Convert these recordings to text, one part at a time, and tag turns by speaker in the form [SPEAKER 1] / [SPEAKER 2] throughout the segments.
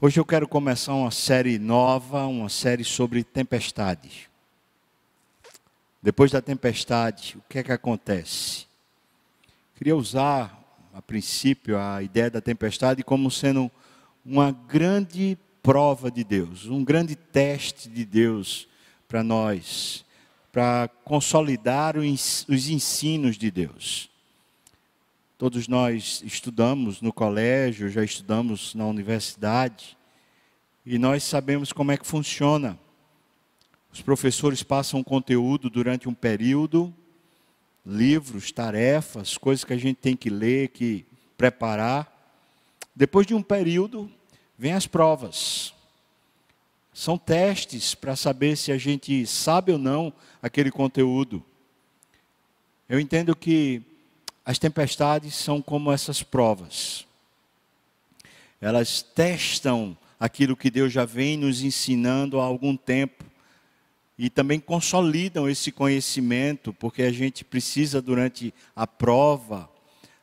[SPEAKER 1] Hoje eu quero começar uma série nova, uma série sobre tempestades. Depois da tempestade, o que é que acontece? Queria usar, a princípio, a ideia da tempestade como sendo uma grande prova de Deus, um grande teste de Deus para nós, para consolidar os ensinos de Deus. Todos nós estudamos no colégio, já estudamos na universidade, e nós sabemos como é que funciona. Os professores passam conteúdo durante um período, livros, tarefas, coisas que a gente tem que ler, que preparar. Depois de um período, vem as provas. São testes para saber se a gente sabe ou não aquele conteúdo. Eu entendo que as tempestades são como essas provas. Elas testam aquilo que Deus já vem nos ensinando há algum tempo e também consolidam esse conhecimento, porque a gente precisa durante a prova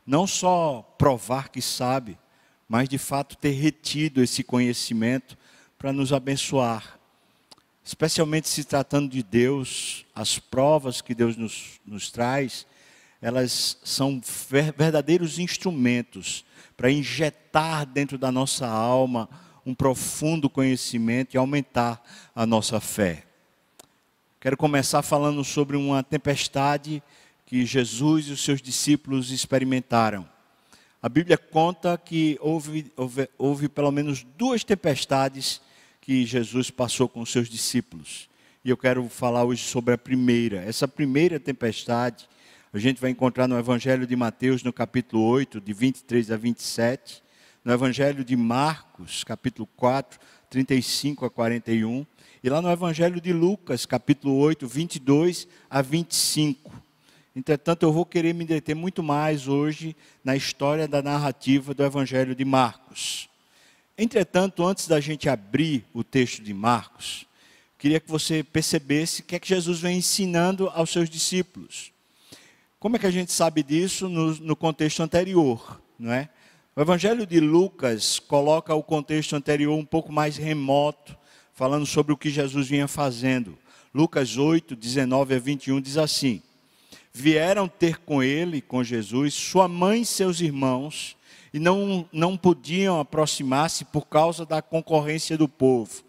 [SPEAKER 1] não só provar que sabe, mas de fato ter retido esse conhecimento para nos abençoar. Especialmente se tratando de Deus, as provas que Deus nos, nos traz, elas são verdadeiros instrumentos para injetar dentro da nossa alma um profundo conhecimento e aumentar a nossa fé. Quero começar falando sobre uma tempestade que Jesus e os seus discípulos experimentaram. A Bíblia conta que houve, houve, houve pelo menos duas tempestades que Jesus passou com os seus discípulos. E eu quero falar hoje sobre a primeira. Essa primeira tempestade a gente vai encontrar no Evangelho de Mateus, no capítulo 8, de 23 a 27, no Evangelho de Marcos, capítulo 4, 35 a 41, e lá no Evangelho de Lucas, capítulo 8, 22 a 25. Entretanto, eu vou querer me deter muito mais hoje na história da narrativa do Evangelho de Marcos. Entretanto, antes da gente abrir o texto de Marcos, queria que você percebesse o que é que Jesus vem ensinando aos seus discípulos. Como é que a gente sabe disso no, no contexto anterior, não é? O Evangelho de Lucas coloca o contexto anterior um pouco mais remoto, falando sobre o que Jesus vinha fazendo. Lucas 8, 19 a 21 diz assim: Vieram ter com ele, com Jesus, sua mãe e seus irmãos, e não, não podiam aproximar-se por causa da concorrência do povo.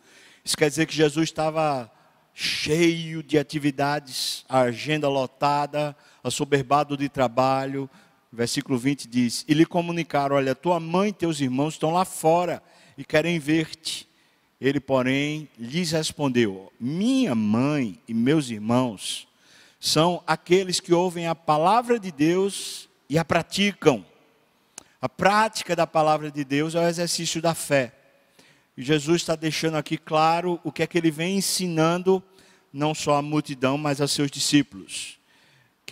[SPEAKER 1] Isso quer dizer que Jesus estava cheio de atividades, a agenda lotada, assoberbado de trabalho. Versículo 20 diz: E lhe comunicaram: Olha, tua mãe e teus irmãos estão lá fora e querem ver-te. Ele, porém, lhes respondeu: Minha mãe e meus irmãos são aqueles que ouvem a palavra de Deus e a praticam. A prática da palavra de Deus é o exercício da fé. Jesus está deixando aqui claro o que é que ele vem ensinando, não só à multidão, mas a seus discípulos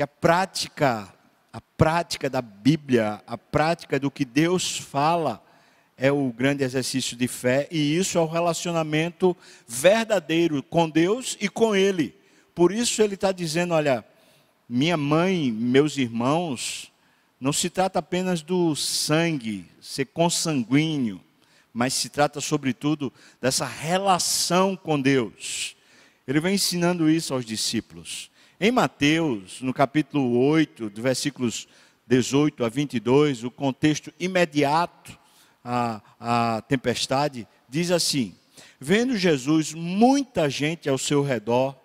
[SPEAKER 1] que a prática, a prática da Bíblia, a prática do que Deus fala, é o grande exercício de fé, e isso é o relacionamento verdadeiro com Deus e com Ele. Por isso ele está dizendo: olha, minha mãe, meus irmãos, não se trata apenas do sangue, ser consanguíneo, mas se trata, sobretudo, dessa relação com Deus. Ele vem ensinando isso aos discípulos. Em Mateus, no capítulo 8, do versículos 18 a 22, o contexto imediato à, à tempestade, diz assim: Vendo Jesus muita gente ao seu redor,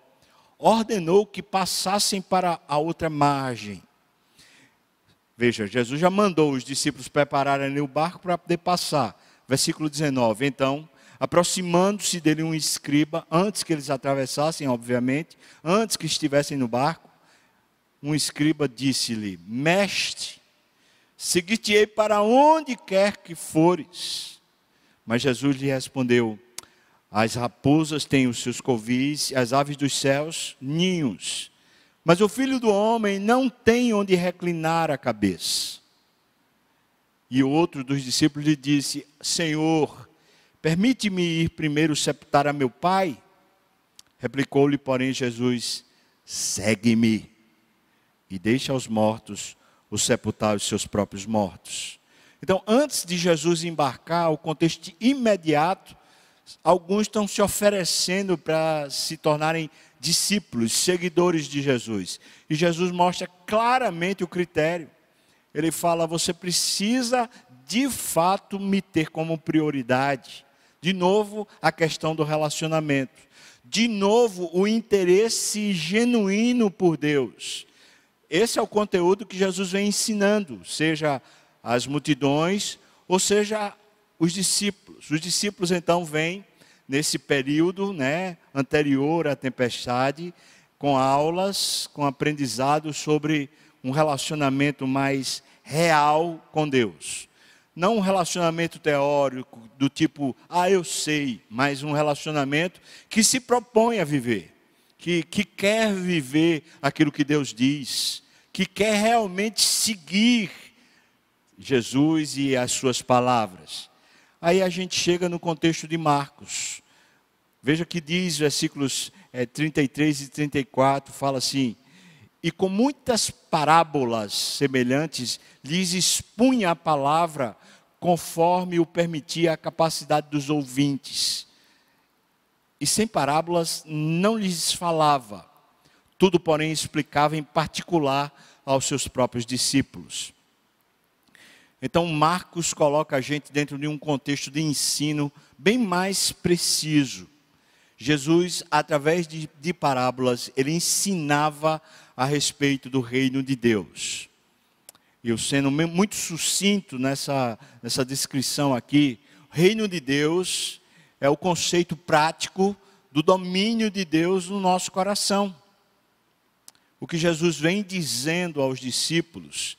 [SPEAKER 1] ordenou que passassem para a outra margem. Veja, Jesus já mandou os discípulos prepararem o barco para poder passar. Versículo 19: Então aproximando-se dele um escriba, antes que eles atravessassem, obviamente, antes que estivessem no barco, um escriba disse-lhe: Mestre, seguir-te-ei para onde quer que fores. Mas Jesus lhe respondeu: As raposas têm os seus covis, as aves dos céus, ninhos. Mas o filho do homem não tem onde reclinar a cabeça. E outro dos discípulos lhe disse: Senhor, Permite-me ir primeiro sepultar a meu pai? Replicou-lhe, porém, Jesus: Segue-me e deixa aos mortos o sepultar os seus próprios mortos. Então, antes de Jesus embarcar, o contexto imediato, alguns estão se oferecendo para se tornarem discípulos, seguidores de Jesus. E Jesus mostra claramente o critério. Ele fala: você precisa de fato me ter como prioridade. De novo, a questão do relacionamento. De novo, o interesse genuíno por Deus. Esse é o conteúdo que Jesus vem ensinando, seja as multidões, ou seja, os discípulos. Os discípulos então vêm nesse período, né, anterior à tempestade, com aulas, com aprendizado sobre um relacionamento mais real com Deus. Não um relacionamento teórico do tipo, ah, eu sei, mas um relacionamento que se propõe a viver, que, que quer viver aquilo que Deus diz, que quer realmente seguir Jesus e as suas palavras. Aí a gente chega no contexto de Marcos. Veja que diz versículos é, 33 e 34, fala assim: E com muitas parábolas semelhantes lhes expunha a palavra conforme o permitia a capacidade dos ouvintes. E sem parábolas não lhes falava, tudo, porém, explicava em particular aos seus próprios discípulos. Então, Marcos coloca a gente dentro de um contexto de ensino bem mais preciso. Jesus, através de, de parábolas, ele ensinava a respeito do reino de Deus. E eu sendo muito sucinto nessa, nessa descrição aqui, reino de Deus é o conceito prático do domínio de Deus no nosso coração. O que Jesus vem dizendo aos discípulos,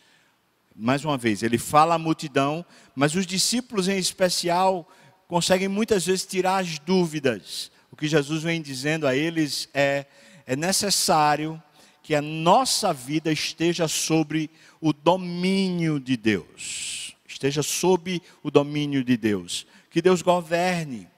[SPEAKER 1] mais uma vez, ele fala à multidão, mas os discípulos em especial conseguem muitas vezes tirar as dúvidas. O que Jesus vem dizendo a eles é: é necessário que a nossa vida esteja sobre o domínio de Deus. Esteja sob o domínio de Deus. Que Deus governe.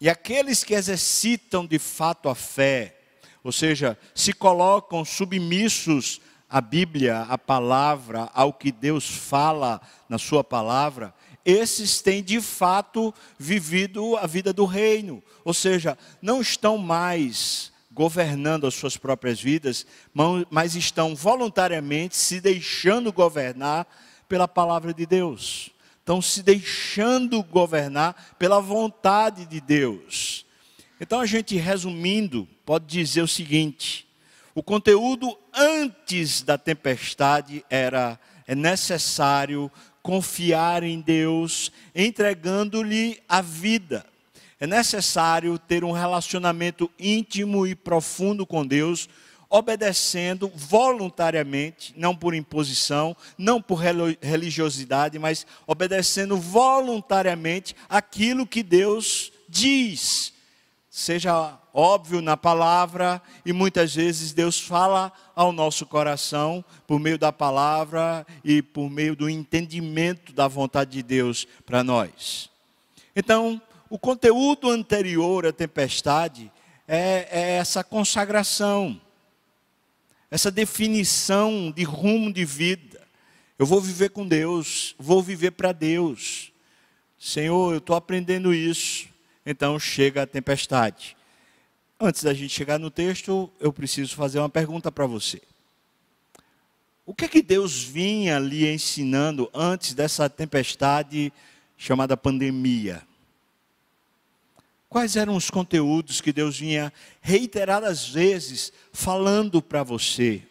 [SPEAKER 1] E aqueles que exercitam de fato a fé, ou seja, se colocam submissos à Bíblia, à palavra, ao que Deus fala na Sua palavra, esses têm de fato vivido a vida do reino, ou seja, não estão mais governando as suas próprias vidas, mas estão voluntariamente se deixando governar pela palavra de Deus. Estão se deixando governar pela vontade de Deus. Então a gente, resumindo, pode dizer o seguinte: o conteúdo antes da tempestade era é necessário confiar em Deus, entregando-lhe a vida é necessário ter um relacionamento íntimo e profundo com Deus, obedecendo voluntariamente, não por imposição, não por religiosidade, mas obedecendo voluntariamente aquilo que Deus diz. Seja óbvio na palavra, e muitas vezes Deus fala ao nosso coração por meio da palavra e por meio do entendimento da vontade de Deus para nós. Então, o conteúdo anterior à tempestade é, é essa consagração, essa definição de rumo de vida. Eu vou viver com Deus, vou viver para Deus. Senhor, eu estou aprendendo isso. Então chega a tempestade. Antes da gente chegar no texto, eu preciso fazer uma pergunta para você. O que é que Deus vinha ali ensinando antes dessa tempestade chamada pandemia? Quais eram os conteúdos que Deus vinha reiteradas vezes falando para você?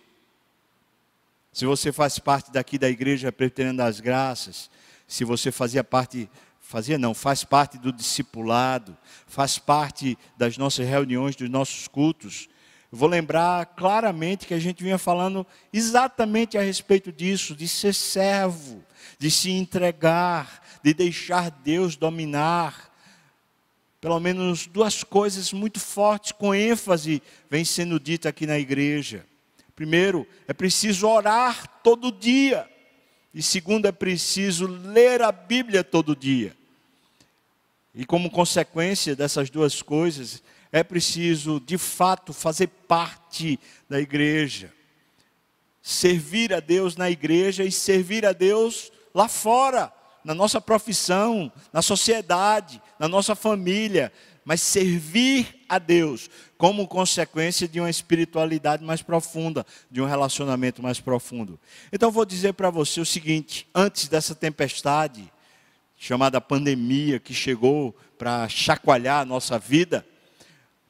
[SPEAKER 1] Se você faz parte daqui da igreja Preteriana das Graças, se você fazia parte, fazia não, faz parte do discipulado, faz parte das nossas reuniões, dos nossos cultos, eu vou lembrar claramente que a gente vinha falando exatamente a respeito disso, de ser servo, de se entregar, de deixar Deus dominar, pelo menos duas coisas muito fortes, com ênfase, vem sendo dita aqui na igreja. Primeiro, é preciso orar todo dia. E segundo, é preciso ler a Bíblia todo dia. E como consequência dessas duas coisas, é preciso, de fato, fazer parte da igreja. Servir a Deus na igreja e servir a Deus lá fora, na nossa profissão, na sociedade, na nossa família, mas servir a Deus como consequência de uma espiritualidade mais profunda, de um relacionamento mais profundo. Então vou dizer para você o seguinte: antes dessa tempestade chamada pandemia que chegou para chacoalhar a nossa vida,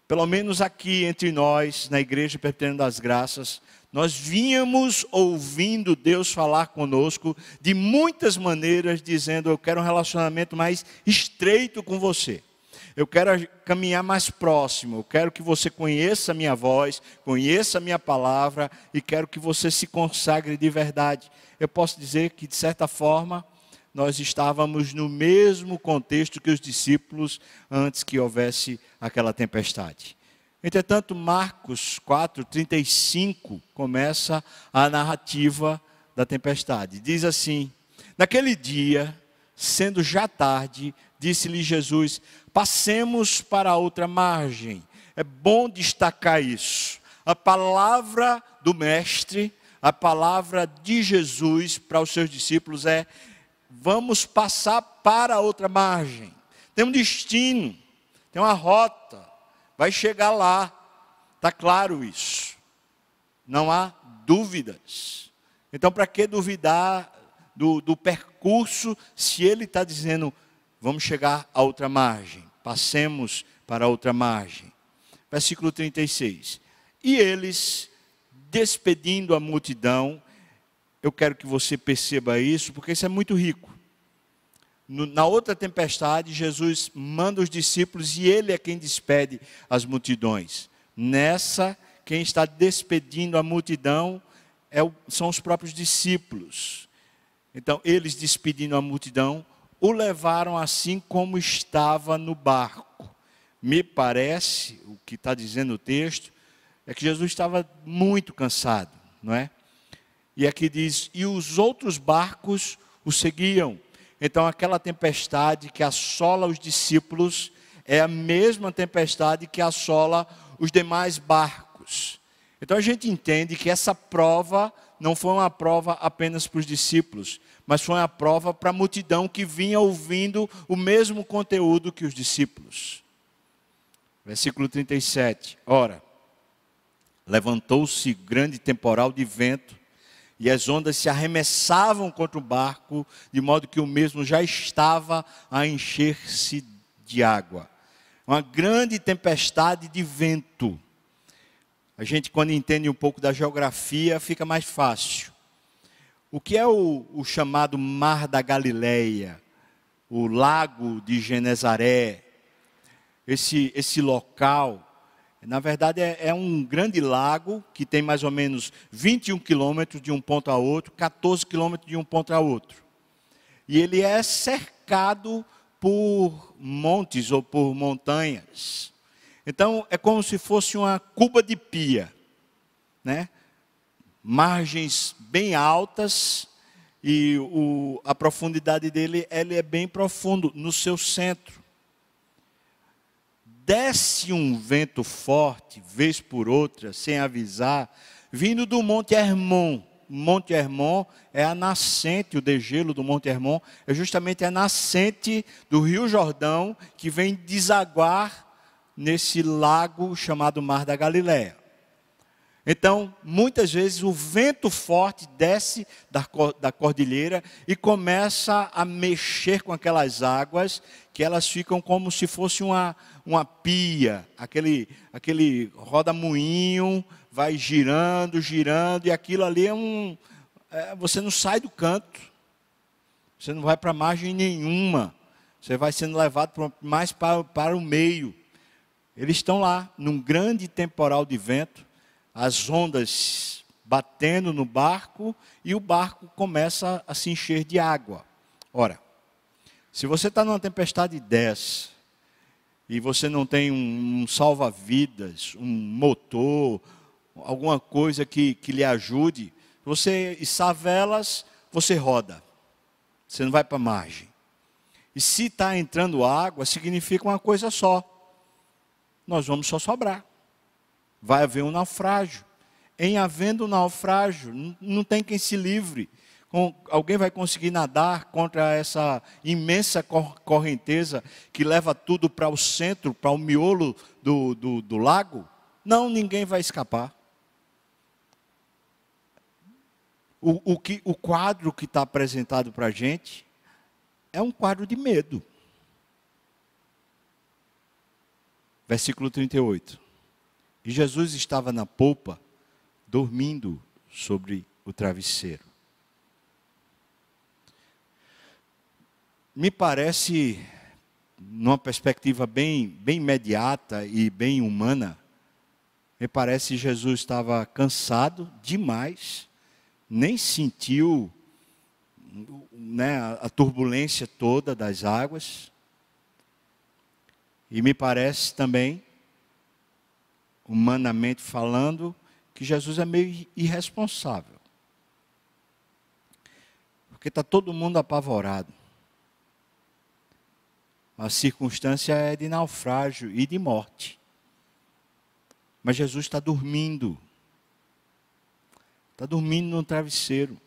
[SPEAKER 1] pelo menos aqui entre nós, na igreja Perpetendo das Graças, nós vínhamos ouvindo Deus falar conosco de muitas maneiras, dizendo: Eu quero um relacionamento mais estreito com você. Eu quero caminhar mais próximo. Eu quero que você conheça a minha voz, conheça a minha palavra e quero que você se consagre de verdade. Eu posso dizer que, de certa forma, nós estávamos no mesmo contexto que os discípulos antes que houvesse aquela tempestade. Entretanto, Marcos 4:35 começa a narrativa da tempestade. Diz assim: Naquele dia, sendo já tarde, disse-lhe Jesus: Passemos para outra margem. É bom destacar isso. A palavra do Mestre, a palavra de Jesus para os seus discípulos é: vamos passar para outra margem. Tem um destino, tem uma rota, vai chegar lá. Está claro isso. Não há dúvidas. Então, para que duvidar do, do percurso se ele está dizendo, vamos chegar a outra margem? Passemos para outra margem. Versículo 36. E eles, despedindo a multidão, eu quero que você perceba isso, porque isso é muito rico. Na outra tempestade, Jesus manda os discípulos e ele é quem despede as multidões. Nessa, quem está despedindo a multidão é são os próprios discípulos. Então, eles despedindo a multidão, o levaram assim como estava no barco. Me parece, o que está dizendo o texto, é que Jesus estava muito cansado, não é? E aqui diz: e os outros barcos o seguiam. Então, aquela tempestade que assola os discípulos é a mesma tempestade que assola os demais barcos. Então, a gente entende que essa prova não foi uma prova apenas para os discípulos, mas foi uma prova para a multidão que vinha ouvindo o mesmo conteúdo que os discípulos. Versículo 37. Ora, levantou-se grande temporal de vento, e as ondas se arremessavam contra o barco, de modo que o mesmo já estava a encher-se de água. Uma grande tempestade de vento. A gente, quando entende um pouco da geografia, fica mais fácil. O que é o, o chamado Mar da Galileia, o Lago de Genezaré, esse, esse local, na verdade é, é, um grande lago que tem mais ou menos 21 quilômetros de um ponto a outro, 14 quilômetros de um ponto a outro. E ele é cercado por montes ou por montanhas. Então é como se fosse uma cuba de pia, né? margens bem altas e o, a profundidade dele ele é bem profundo no seu centro. Desce um vento forte, vez por outra, sem avisar, vindo do Monte Hermon. Monte Hermon é a nascente, o degelo do Monte Hermon é justamente a nascente do Rio Jordão que vem desaguar nesse lago chamado Mar da Galileia. Então, muitas vezes o vento forte desce da, cordilheira e começa a mexer com aquelas águas, que elas ficam como se fosse uma, uma pia, aquele, aquele roda-moinho vai girando, girando, e aquilo ali é um. É, você não sai do canto, você não vai para margem nenhuma, você vai sendo levado mais para, para o meio. Eles estão lá, num grande temporal de vento, as ondas batendo no barco e o barco começa a se encher de água. Ora, se você está numa tempestade dessa e você não tem um, um salva-vidas, um motor, alguma coisa que, que lhe ajude, você içar velas, você roda. Você não vai para a margem. E se está entrando água, significa uma coisa só. Nós vamos só sobrar vai haver um naufrágio. Em havendo um naufrágio, não tem quem se livre. alguém vai conseguir nadar contra essa imensa correnteza que leva tudo para o centro, para o miolo do, do, do lago? Não, ninguém vai escapar. O, o, que, o quadro que está apresentado para a gente é um quadro de medo. Versículo 38. E Jesus estava na polpa, dormindo sobre o travesseiro. Me parece, numa perspectiva bem, bem imediata e bem humana, me parece que Jesus estava cansado demais, nem sentiu né, a turbulência toda das águas. E me parece também, humanamente falando, que Jesus é meio irresponsável. Porque está todo mundo apavorado. A circunstância é de naufrágio e de morte. Mas Jesus está dormindo. Está dormindo no travesseiro.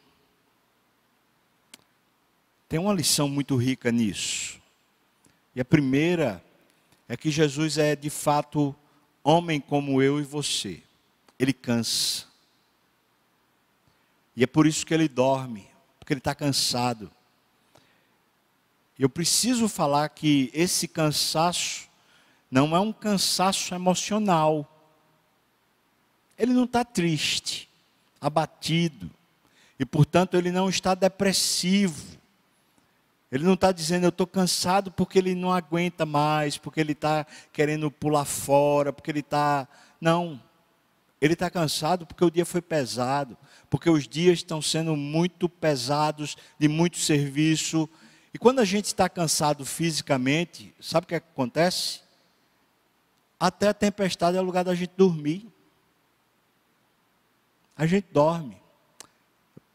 [SPEAKER 1] Tem uma lição muito rica nisso. E a primeira é que Jesus é de fato homem como eu e você. Ele cansa. E é por isso que ele dorme, porque ele está cansado. Eu preciso falar que esse cansaço não é um cansaço emocional. Ele não está triste, abatido, e portanto ele não está depressivo. Ele não está dizendo eu estou cansado porque ele não aguenta mais, porque ele está querendo pular fora, porque ele está. Não. Ele está cansado porque o dia foi pesado, porque os dias estão sendo muito pesados, de muito serviço. E quando a gente está cansado fisicamente, sabe o que, acontece? Até a tempestade é lugar da gente dormir. A gente dorme.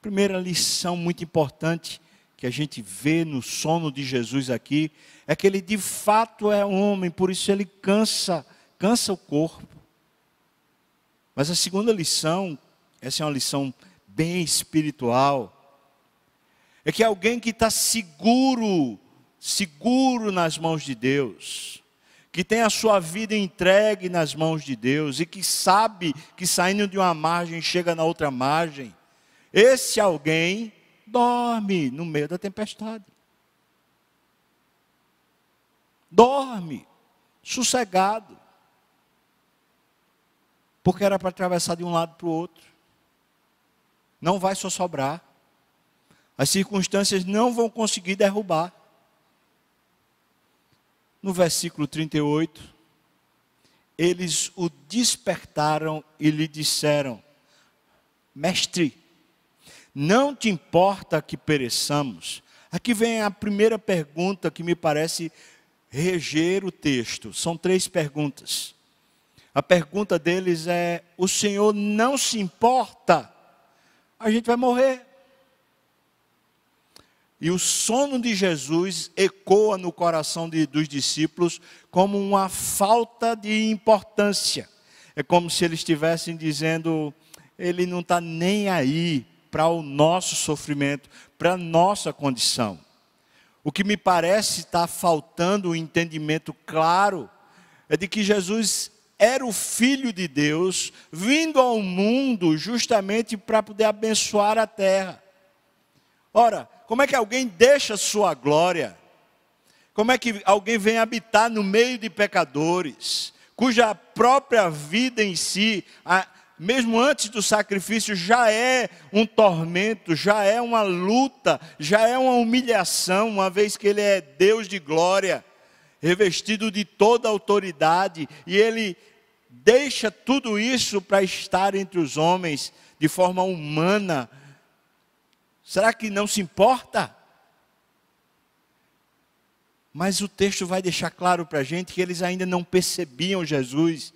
[SPEAKER 1] Primeira lição muito importante que a gente vê no sono de Jesus aqui é que ele de fato é homem, por isso ele cansa, cansa o corpo. Mas a segunda lição, essa é uma lição bem espiritual, é que alguém que está seguro, seguro nas mãos de Deus, que tem a sua vida entregue nas mãos de Deus e que sabe que saindo de uma margem chega na outra margem, esse alguém dorme no meio da tempestade. Dorme, sossegado. Porque era para atravessar de um lado para o outro. Não vai só sobrar. As circunstâncias não vão conseguir derrubar. No versículo 38, eles o despertaram e lhe disseram: Mestre, não te importa que pereçamos? Aqui vem a primeira pergunta que me parece reger o texto. São três perguntas. A pergunta deles é: o Senhor não se importa? A gente vai morrer. E o sono de Jesus ecoa no coração de, dos discípulos como uma falta de importância. É como se eles estivessem dizendo: Ele não está nem aí para o nosso sofrimento, para a nossa condição. O que me parece estar faltando um entendimento claro é de que Jesus era o Filho de Deus, vindo ao mundo justamente para poder abençoar a terra. Ora, como é que alguém deixa sua glória? Como é que alguém vem habitar no meio de pecadores, cuja própria vida em si, mesmo antes do sacrifício, já é um tormento, já é uma luta, já é uma humilhação, uma vez que Ele é Deus de glória, revestido de toda autoridade, e Ele deixa tudo isso para estar entre os homens de forma humana. Será que não se importa? Mas o texto vai deixar claro para a gente que eles ainda não percebiam Jesus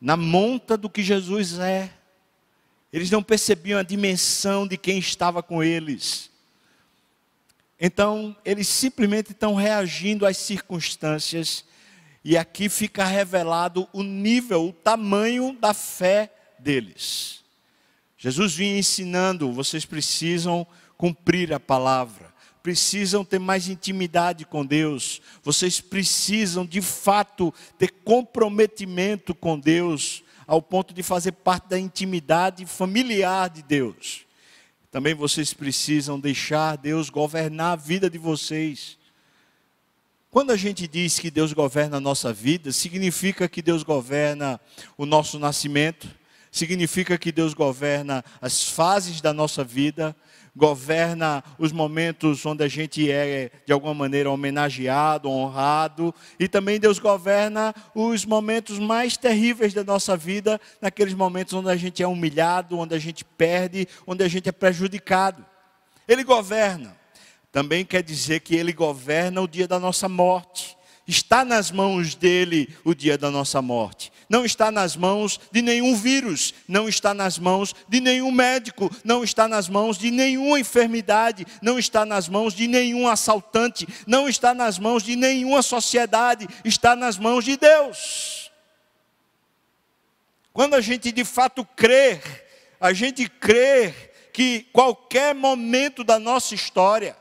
[SPEAKER 1] na monta do que Jesus é. Eles não percebiam a dimensão de quem estava com eles. Então, eles simplesmente estão reagindo às circunstâncias, e aqui fica revelado o nível, o tamanho da fé deles. Jesus vinha ensinando: vocês precisam cumprir a palavra, precisam ter mais intimidade com Deus, vocês precisam de fato ter comprometimento com Deus, ao ponto de fazer parte da intimidade familiar de Deus. Também vocês precisam deixar Deus governar a vida de vocês. Quando a gente diz que Deus governa a nossa vida, significa que Deus governa o nosso nascimento, significa que Deus governa as fases da nossa vida, governa os momentos onde a gente é de alguma maneira homenageado, honrado, e também Deus governa os momentos mais terríveis da nossa vida, naqueles momentos onde a gente é humilhado, onde a gente perde, onde a gente é prejudicado. Ele governa. Também quer dizer que ele governa o dia da nossa morte. Está nas mãos dele o dia da nossa morte não está nas mãos de nenhum vírus, não está nas mãos de nenhum médico, não está nas mãos de nenhuma enfermidade, não está nas mãos de nenhum assaltante, não está nas mãos de nenhuma sociedade, está nas mãos de Deus. Quando a gente de fato crê, a gente crê que qualquer momento da nossa história,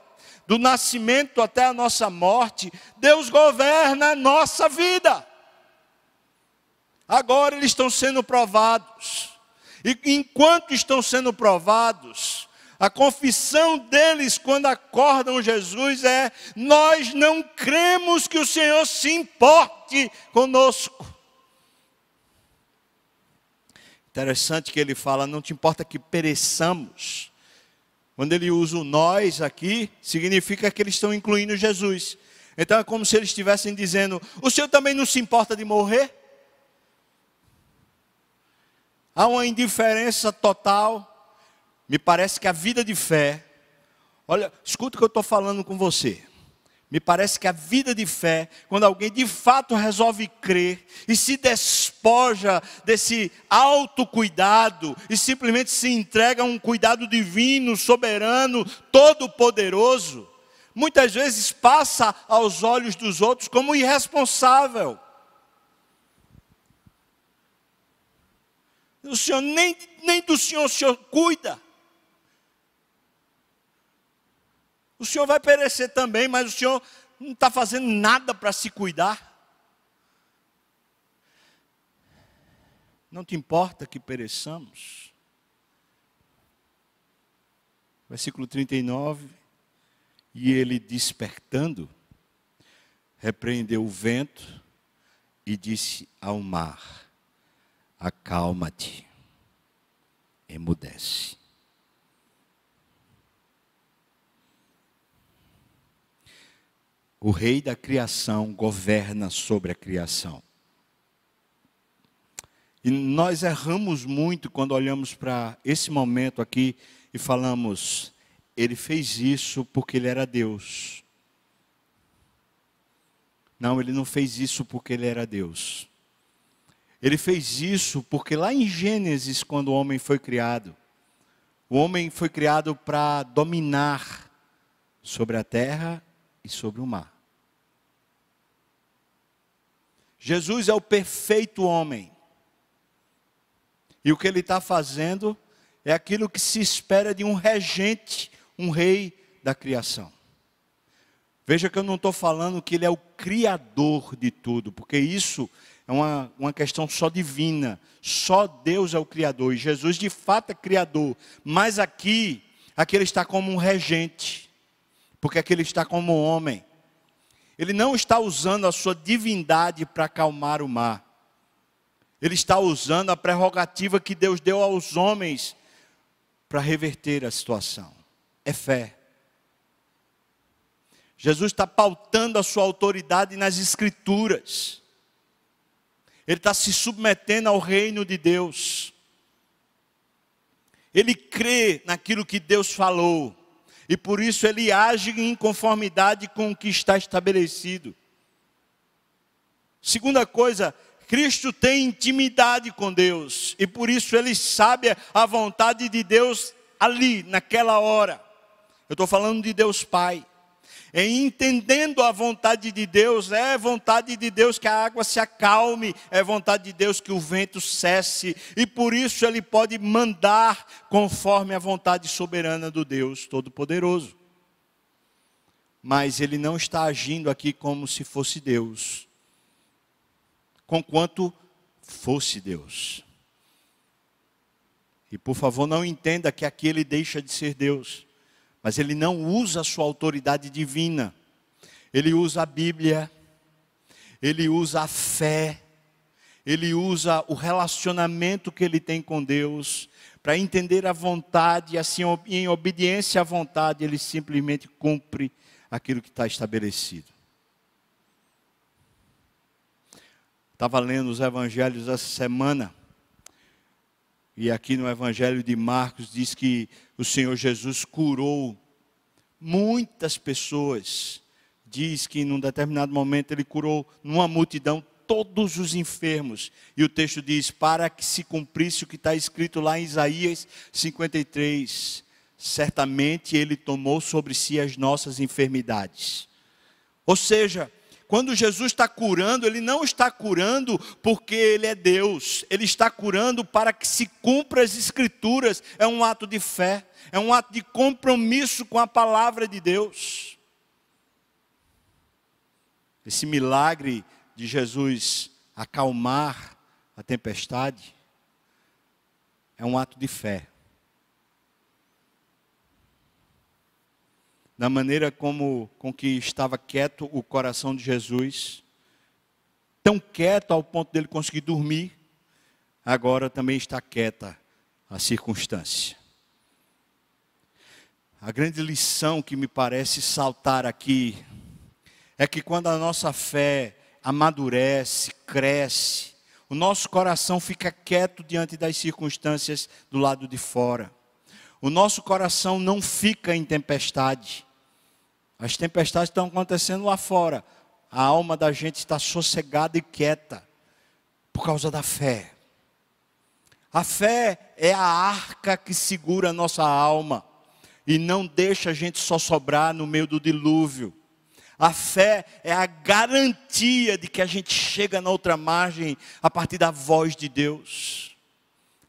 [SPEAKER 1] do nascimento até a nossa morte, Deus governa a nossa vida. Agora eles estão sendo provados. E enquanto estão sendo provados, a confissão deles quando acordam Jesus é: Nós não cremos que o Senhor se importe conosco. Interessante que ele fala: Não te importa que pereçamos. Quando ele usa o nós aqui, significa que eles estão incluindo Jesus. Então é como se eles estivessem dizendo: O Senhor também não se importa de morrer? Há uma indiferença total. Me parece que a vida de fé, olha, escuta o que eu estou falando com você. Me parece que a vida de fé, quando alguém de fato resolve crer e se despoja desse autocuidado e simplesmente se entrega a um cuidado divino, soberano, todo-poderoso, muitas vezes passa aos olhos dos outros como irresponsável. O Senhor nem, nem do Senhor o Senhor cuida. O Senhor vai perecer também, mas o Senhor não está fazendo nada para se cuidar. Não te importa que pereçamos. Versículo 39. E ele despertando, repreendeu o vento e disse ao mar: acalma-te, emudece. O rei da criação governa sobre a criação. E nós erramos muito quando olhamos para esse momento aqui e falamos, ele fez isso porque ele era Deus. Não, ele não fez isso porque ele era Deus. Ele fez isso porque lá em Gênesis, quando o homem foi criado, o homem foi criado para dominar sobre a terra e sobre o mar. Jesus é o perfeito homem. E o que ele está fazendo é aquilo que se espera de um regente, um rei da criação. Veja que eu não estou falando que ele é o criador de tudo, porque isso é uma, uma questão só divina. Só Deus é o Criador. E Jesus de fato é Criador. Mas aqui, aqui ele está como um regente. Porque aqui ele está como homem. Ele não está usando a sua divindade para acalmar o mar. Ele está usando a prerrogativa que Deus deu aos homens para reverter a situação. É fé. Jesus está pautando a sua autoridade nas Escrituras. Ele está se submetendo ao reino de Deus. Ele crê naquilo que Deus falou. E por isso ele age em conformidade com o que está estabelecido. Segunda coisa, Cristo tem intimidade com Deus. E por isso ele sabe a vontade de Deus ali, naquela hora. Eu estou falando de Deus Pai. Em entendendo a vontade de Deus, é vontade de Deus que a água se acalme, é vontade de Deus que o vento cesse, e por isso ele pode mandar conforme a vontade soberana do Deus Todo-Poderoso. Mas ele não está agindo aqui como se fosse Deus, conquanto fosse Deus. E por favor, não entenda que aqui ele deixa de ser Deus mas ele não usa a sua autoridade divina. Ele usa a Bíblia, ele usa a fé, ele usa o relacionamento que ele tem com Deus para entender a vontade, e assim, em obediência à vontade, ele simplesmente cumpre aquilo que está estabelecido. Estava lendo os evangelhos essa semana. E aqui no Evangelho de Marcos diz que o Senhor Jesus curou muitas pessoas. Diz que num determinado momento ele curou numa multidão todos os enfermos. E o texto diz: para que se cumprisse o que está escrito lá em Isaías 53. Certamente ele tomou sobre si as nossas enfermidades. Ou seja, quando Jesus está curando, Ele não está curando porque Ele é Deus, Ele está curando para que se cumpra as Escrituras, é um ato de fé, é um ato de compromisso com a palavra de Deus. Esse milagre de Jesus acalmar a tempestade é um ato de fé. Na maneira como com que estava quieto o coração de Jesus, tão quieto ao ponto dele conseguir dormir, agora também está quieta a circunstância. A grande lição que me parece saltar aqui é que quando a nossa fé amadurece, cresce, o nosso coração fica quieto diante das circunstâncias do lado de fora. O nosso coração não fica em tempestade. As tempestades estão acontecendo lá fora. A alma da gente está sossegada e quieta por causa da fé. A fé é a arca que segura a nossa alma e não deixa a gente só sobrar no meio do dilúvio. A fé é a garantia de que a gente chega na outra margem a partir da voz de Deus.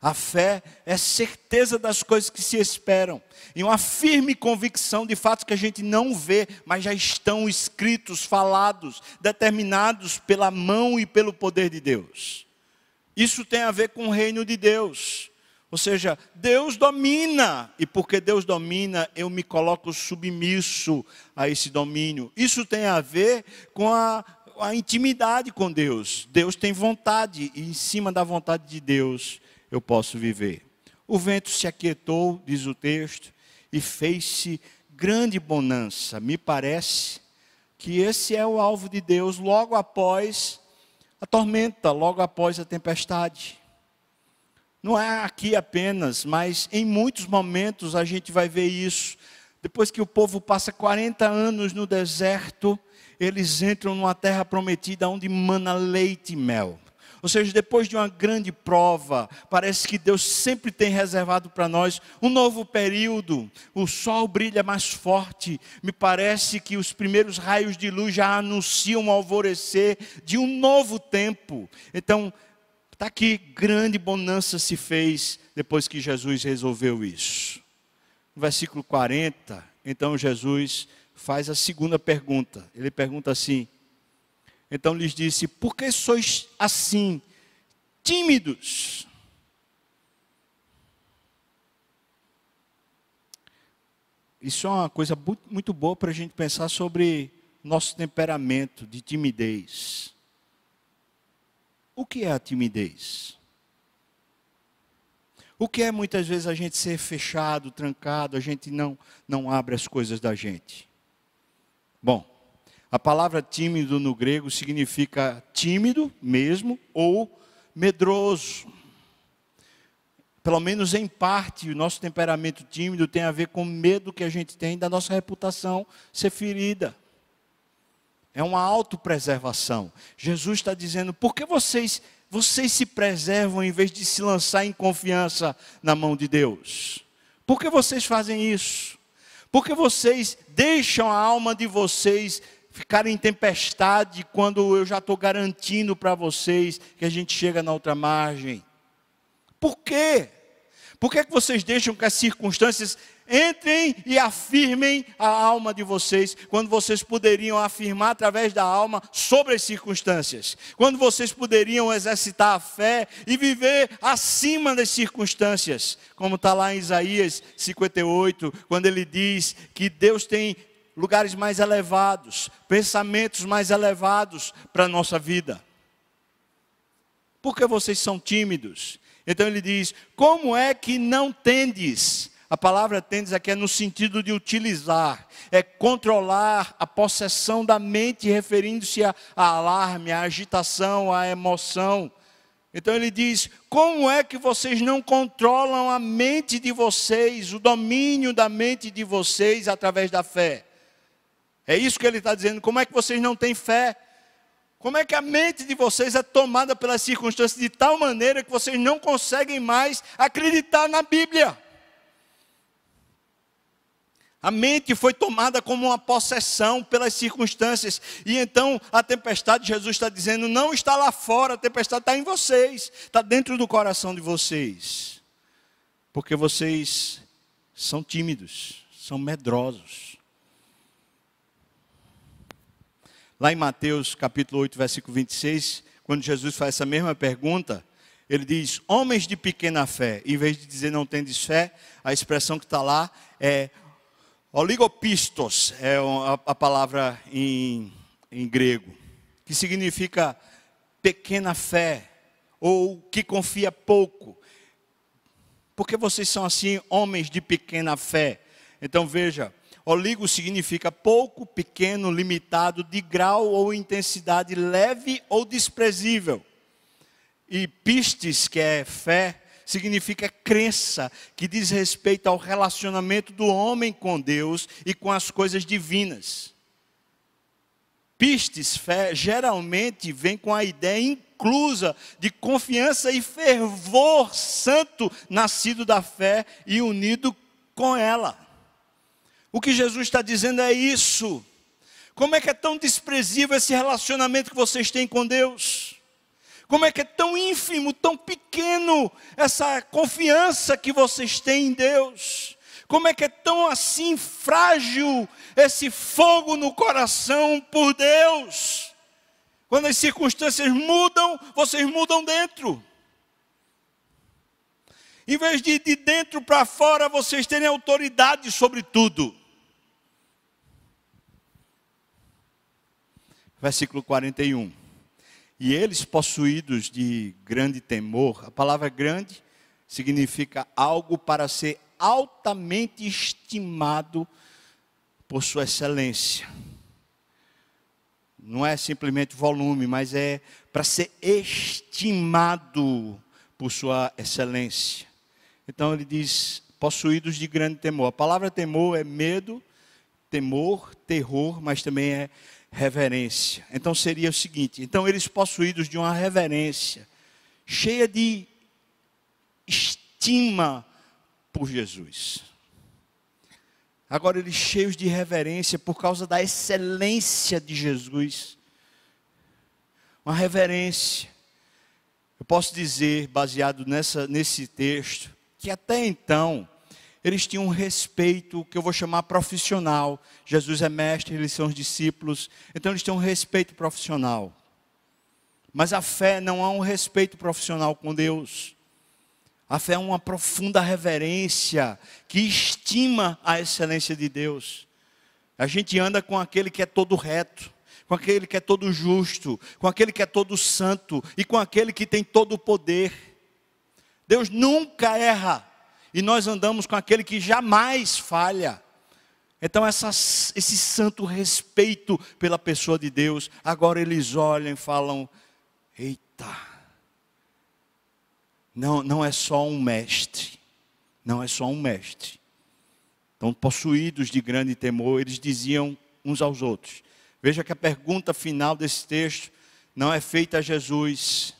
[SPEAKER 1] A fé é certeza das coisas que se esperam, e uma firme convicção de fatos que a gente não vê, mas já estão escritos, falados, determinados pela mão e pelo poder de Deus. Isso tem a ver com o reino de Deus. Ou seja, Deus domina, e porque Deus domina, eu me coloco submisso a esse domínio. Isso tem a ver com a, a intimidade com Deus. Deus tem vontade, e em cima da vontade de Deus, eu posso viver. O vento se aquietou, diz o texto, e fez-se grande bonança. Me parece que esse é o alvo de Deus logo após a tormenta, logo após a tempestade. Não é aqui apenas, mas em muitos momentos a gente vai ver isso. Depois que o povo passa 40 anos no deserto, eles entram numa terra prometida onde mana leite e mel. Ou seja, depois de uma grande prova, parece que Deus sempre tem reservado para nós um novo período. O sol brilha mais forte. Me parece que os primeiros raios de luz já anunciam o alvorecer de um novo tempo. Então, está aqui, grande bonança se fez depois que Jesus resolveu isso. No versículo 40, então Jesus faz a segunda pergunta. Ele pergunta assim: então lhes disse: Por que sois assim, tímidos? Isso é uma coisa muito boa para a gente pensar sobre nosso temperamento de timidez. O que é a timidez? O que é muitas vezes a gente ser fechado, trancado, a gente não, não abre as coisas da gente? Bom, a palavra tímido no grego significa tímido mesmo ou medroso. Pelo menos em parte, o nosso temperamento tímido tem a ver com o medo que a gente tem da nossa reputação ser ferida. É uma autopreservação. Jesus está dizendo: por que vocês, vocês se preservam em vez de se lançar em confiança na mão de Deus? Por que vocês fazem isso? Porque vocês deixam a alma de vocês ficar em tempestade quando eu já estou garantindo para vocês que a gente chega na outra margem? Por quê? Por que, é que vocês deixam que as circunstâncias entrem e afirmem a alma de vocês, quando vocês poderiam afirmar através da alma sobre as circunstâncias? Quando vocês poderiam exercitar a fé e viver acima das circunstâncias? Como está lá em Isaías 58, quando ele diz que Deus tem lugares mais elevados, pensamentos mais elevados para a nossa vida. Por que vocês são tímidos? Então ele diz: Como é que não tendes? A palavra tendes aqui é no sentido de utilizar, é controlar a possessão da mente, referindo-se a, a alarme, a agitação, a emoção. Então ele diz: Como é que vocês não controlam a mente de vocês, o domínio da mente de vocês através da fé? É isso que ele está dizendo. Como é que vocês não têm fé? Como é que a mente de vocês é tomada pelas circunstâncias de tal maneira que vocês não conseguem mais acreditar na Bíblia? A mente foi tomada como uma possessão pelas circunstâncias. E então a tempestade, Jesus está dizendo, não está lá fora, a tempestade está em vocês, está dentro do coração de vocês. Porque vocês são tímidos, são medrosos. Lá em Mateus capítulo 8, versículo 26, quando Jesus faz essa mesma pergunta, ele diz: Homens de pequena fé, em vez de dizer não tendes fé, a expressão que está lá é oligopistos, é a, palavra em, em grego, que significa pequena fé, ou que confia pouco. Porque vocês são assim, homens de pequena fé. Então veja, Oligo significa pouco, pequeno, limitado, de grau ou intensidade leve ou desprezível. E pistes, que é fé, significa crença, que diz respeito ao relacionamento do homem com Deus e com as coisas divinas. Pistes, fé, geralmente vem com a ideia inclusa de confiança e fervor santo nascido da fé e unido com ela. O que Jesus está dizendo é isso. Como é que é tão desprezível esse relacionamento que vocês têm com Deus? Como é que é tão ínfimo, tão pequeno essa confiança que vocês têm em Deus? Como é que é tão assim frágil esse fogo no coração por Deus? Quando as circunstâncias mudam, vocês mudam dentro. Em vez de de dentro para fora, vocês terem autoridade sobre tudo. versículo 41. E eles, possuídos de grande temor, a palavra grande significa algo para ser altamente estimado por sua excelência. Não é simplesmente volume, mas é para ser estimado por sua excelência. Então ele diz: possuídos de grande temor. A palavra temor é medo, temor, terror, mas também é reverência. Então seria o seguinte: então eles possuídos de uma reverência, cheia de estima por Jesus. Agora eles cheios de reverência por causa da excelência de Jesus. Uma reverência. Eu posso dizer, baseado nessa, nesse texto, que até então eles tinham um respeito que eu vou chamar profissional. Jesus é mestre, eles são os discípulos, então eles têm um respeito profissional. Mas a fé não há um respeito profissional com Deus. A fé é uma profunda reverência que estima a excelência de Deus. A gente anda com aquele que é todo reto, com aquele que é todo justo, com aquele que é todo santo e com aquele que tem todo o poder. Deus nunca erra e nós andamos com aquele que jamais falha. Então, essa, esse santo respeito pela pessoa de Deus, agora eles olham e falam: Eita, não, não é só um mestre, não é só um mestre. Então, possuídos de grande temor, eles diziam uns aos outros. Veja que a pergunta final desse texto não é feita a Jesus,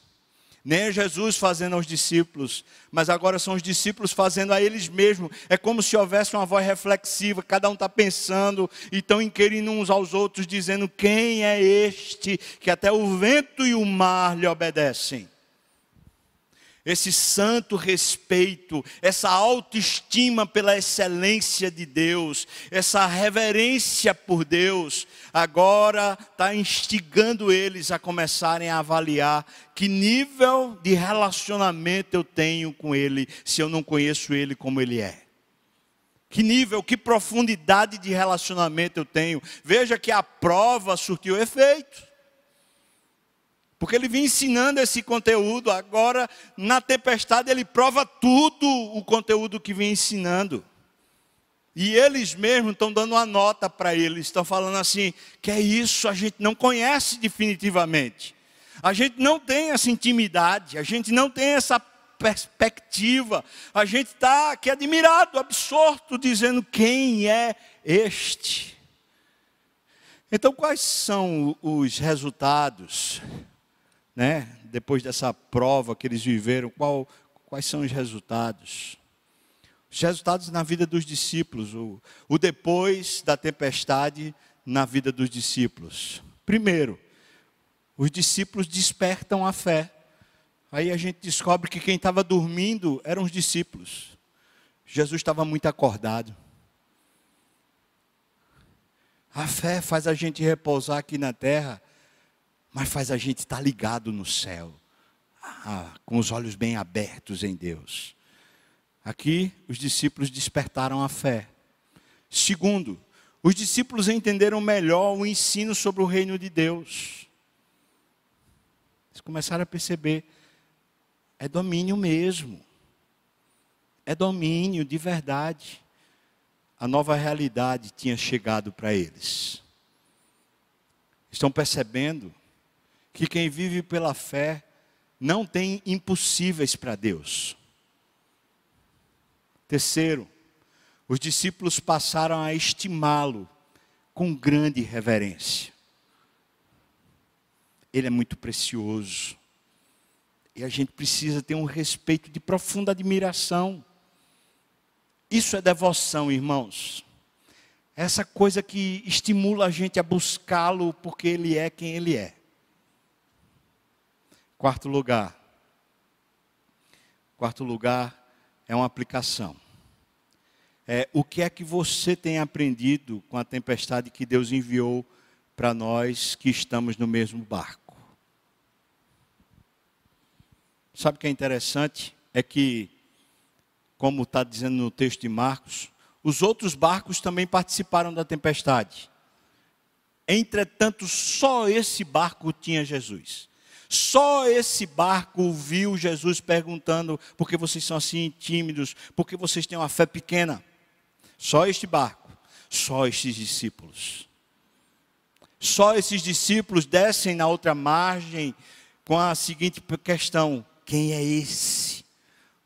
[SPEAKER 1] Nem é Jesus fazendo aos discípulos, mas agora são os discípulos fazendo a eles mesmos. É como se houvesse uma voz reflexiva, cada um está pensando e estão inquirindo uns aos outros, dizendo: Quem é este que até o vento e o mar lhe obedecem? Esse santo respeito, essa autoestima pela excelência de Deus, essa reverência por Deus, agora está instigando eles a começarem a avaliar que nível de relacionamento eu tenho com Ele, se eu não conheço Ele como Ele é. Que nível, que profundidade de relacionamento eu tenho. Veja que a prova surtiu efeito. Porque ele vinha ensinando esse conteúdo, agora na tempestade ele prova tudo o conteúdo que vinha ensinando. E eles mesmos estão dando uma nota para ele, estão falando assim: que é isso, a gente não conhece definitivamente. A gente não tem essa intimidade, a gente não tem essa perspectiva. A gente está aqui admirado, absorto, dizendo quem é este. Então, quais são os resultados né? Depois dessa prova que eles viveram, qual, quais são os resultados? Os resultados na vida dos discípulos, o, o depois da tempestade na vida dos discípulos. Primeiro, os discípulos despertam a fé. Aí a gente descobre que quem estava dormindo eram os discípulos. Jesus estava muito acordado. A fé faz a gente repousar aqui na terra mas faz a gente estar ligado no céu, ah, com os olhos bem abertos em Deus. Aqui, os discípulos despertaram a fé. Segundo, os discípulos entenderam melhor o ensino sobre o reino de Deus. Eles começaram a perceber, é domínio mesmo. É domínio de verdade. A nova realidade tinha chegado para eles. Estão percebendo que quem vive pela fé não tem impossíveis para Deus. Terceiro, os discípulos passaram a estimá-lo com grande reverência. Ele é muito precioso. E a gente precisa ter um respeito de profunda admiração. Isso é devoção, irmãos. Essa coisa que estimula a gente a buscá-lo porque ele é quem ele é. Quarto lugar. Quarto lugar é uma aplicação. É, o que é que você tem aprendido com a tempestade que Deus enviou para nós que estamos no mesmo barco? Sabe o que é interessante? É que, como está dizendo no texto de Marcos, os outros barcos também participaram da tempestade. Entretanto, só esse barco tinha Jesus. Só esse barco viu Jesus perguntando: por que vocês são assim tímidos? Por que vocês têm uma fé pequena? Só este barco, só estes discípulos. Só esses discípulos descem na outra margem com a seguinte questão: quem é esse?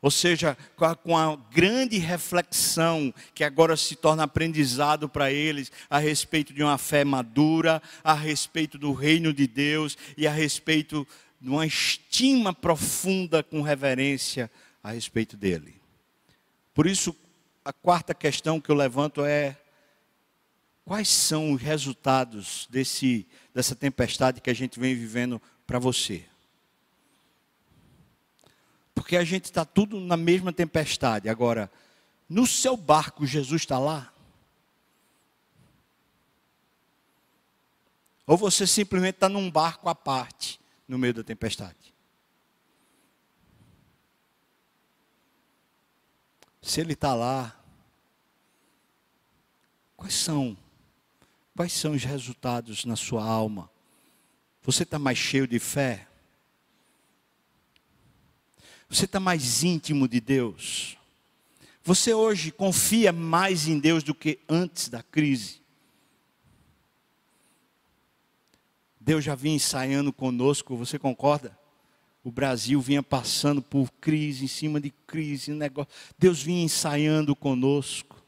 [SPEAKER 1] Ou seja, com a, grande reflexão que agora se torna aprendizado para eles a respeito de uma fé madura, a respeito do reino de Deus e a respeito de uma estima profunda com reverência a respeito dele. Por isso, a quarta questão que eu levanto é: quais são os resultados desse, dessa tempestade que a gente vem vivendo para você? Porque a gente está tudo na mesma tempestade. Agora, no seu barco, Jesus está lá? Ou você simplesmente está num barco à parte, no meio da tempestade? Se ele está lá, quais são? Quais são os resultados na sua alma? Você está mais cheio de fé? Você está mais íntimo de Deus? Você hoje confia mais em Deus do que antes da crise? Deus já vinha ensaiando conosco, você concorda? O Brasil vinha passando por crise em cima de crise, negócio. Deus vinha ensaiando conosco.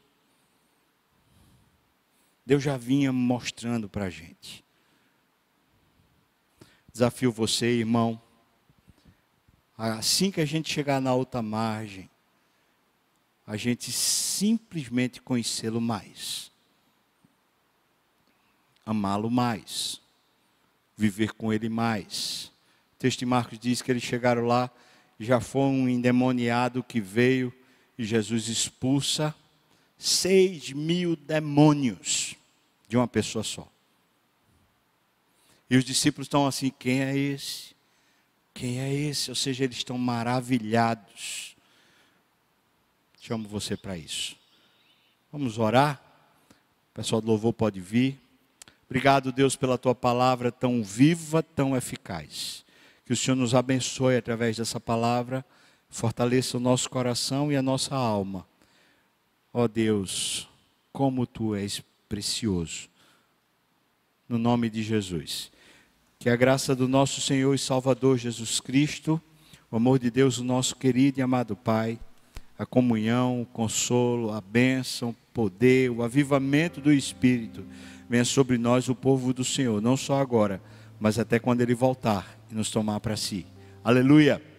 [SPEAKER 1] Deus já vinha mostrando para a gente. Desafio você, irmão, Assim que a gente chegar na outra margem, a gente simplesmente conhecê-lo mais, amá-lo mais, viver com ele mais. O texto de Marcos diz que eles chegaram lá, já foi um endemoniado que veio e Jesus expulsa seis mil demônios de uma pessoa só. E os discípulos estão assim: quem é esse? Quem é esse? Ou seja, eles estão maravilhados. Chamo você para isso. Vamos orar? O pessoal do louvor pode vir. Obrigado, Deus, pela tua palavra tão viva, tão eficaz. Que o Senhor nos abençoe através dessa palavra, fortaleça o nosso coração e a nossa alma. Ó oh Deus, como tu és precioso. No nome de Jesus. Que a graça do nosso Senhor e Salvador Jesus Cristo, o amor de Deus, o nosso querido e amado Pai, a comunhão, o consolo, a bênção, o poder, o avivamento do Espírito, venha sobre nós, o povo do Senhor, não só agora, mas até quando Ele voltar e nos tomar para si. Aleluia!